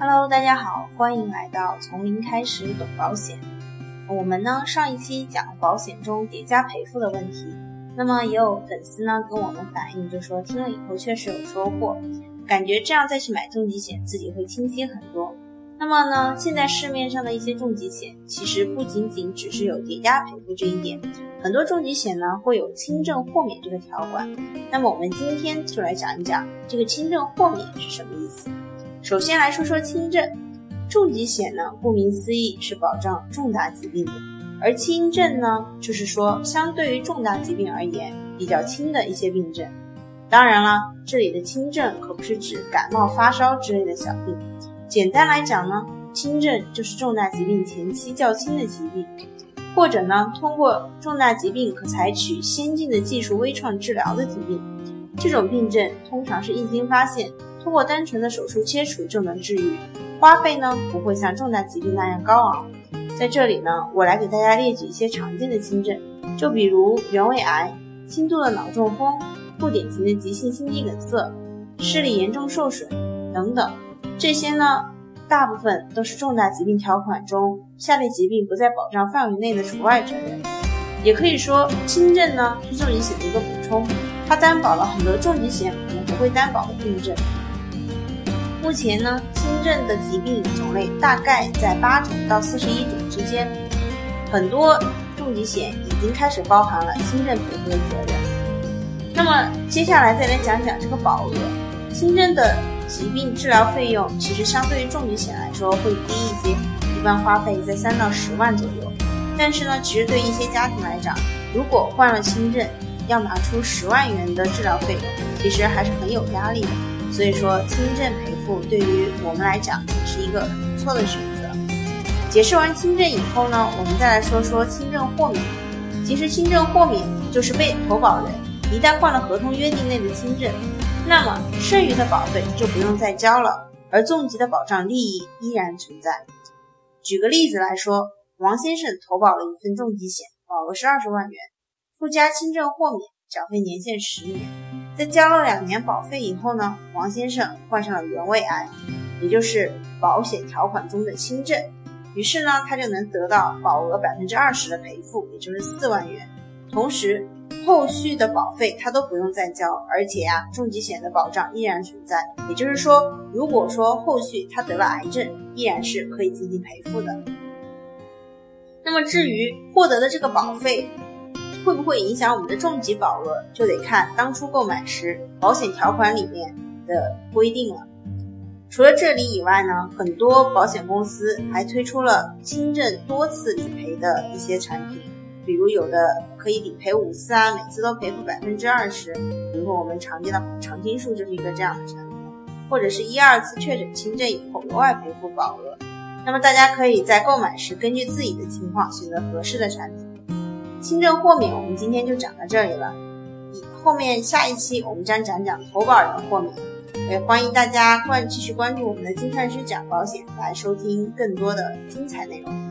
Hello，大家好，欢迎来到从零开始懂保险。我们呢上一期讲了保险中叠加赔付的问题，那么也有粉丝呢跟我们反映，就说听了以后确实有收获，感觉这样再去买重疾险自己会清晰很多。那么呢，现在市面上的一些重疾险其实不仅仅只是有叠加赔付这一点，很多重疾险呢会有轻症豁免这个条款。那么我们今天就来讲一讲这个轻症豁免是什么意思。首先来说说轻症，重疾险呢，顾名思义是保障重大疾病的，而轻症呢，就是说相对于重大疾病而言比较轻的一些病症。当然了，这里的轻症可不是指感冒、发烧之类的小病。简单来讲呢，轻症就是重大疾病前期较轻的疾病，或者呢，通过重大疾病可采取先进的技术微创治疗的疾病。这种病症通常是一经发现。通过单纯的手术切除就能治愈，花费呢不会像重大疾病那样高昂。在这里呢，我来给大家列举一些常见的轻症，就比如原位癌、轻度的脑中风、不典型的急性心肌梗塞、视力严重受损等等。这些呢，大部分都是重大疾病条款中下列疾病不在保障范围内的除外责任。也可以说，轻症呢是重疾险的一个补充，它担保了很多重疾险可能不会担保的病症。目前呢，轻症的疾病种类大概在八种到四十一种之间，很多重疾险已经开始包含了轻症赔付的责任。那么接下来再来讲讲这个保额，轻症的疾病治疗费用其实相对于重疾险来说会低一些，一般花费在三到十万左右。但是呢，其实对一些家庭来讲，如果患了轻症，要拿出十万元的治疗费用，其实还是很有压力的。所以说，轻症赔付对于我们来讲也是一个很不错的选择。解释完轻症以后呢，我们再来说说轻症豁免。其实，轻症豁免就是被投保人一旦患了合同约定内的轻症，那么剩余的保费就不用再交了，而重疾的保障利益依然存在。举个例子来说，王先生投保了一份重疾险，保额是二十万元，附加轻症豁免，缴费年限十年。在交了两年保费以后呢，王先生患上了原位癌，也就是保险条款中的轻症。于是呢，他就能得到保额百分之二十的赔付，也就是四万元。同时，后续的保费他都不用再交，而且呀，重疾险的保障依然存在。也就是说，如果说后续他得了癌症，依然是可以进行赔付的。那么至于获得的这个保费，会不会影响我们的重疾保额，就得看当初购买时保险条款里面的规定了。除了这里以外呢，很多保险公司还推出了轻症多次理赔的一些产品，比如有的可以理赔五次啊，每次都赔付百分之二十。比如说我们常见的常青树就是一个这样的产品，或者是一二次确诊轻症以后额外赔付保额。那么大家可以在购买时根据自己的情况选择合适的产品。轻症豁免，我们今天就讲到这里了。以后面下一期我们将讲讲投保人豁免，也欢迎大家关继续关注我们的金善师讲保险，来收听更多的精彩内容。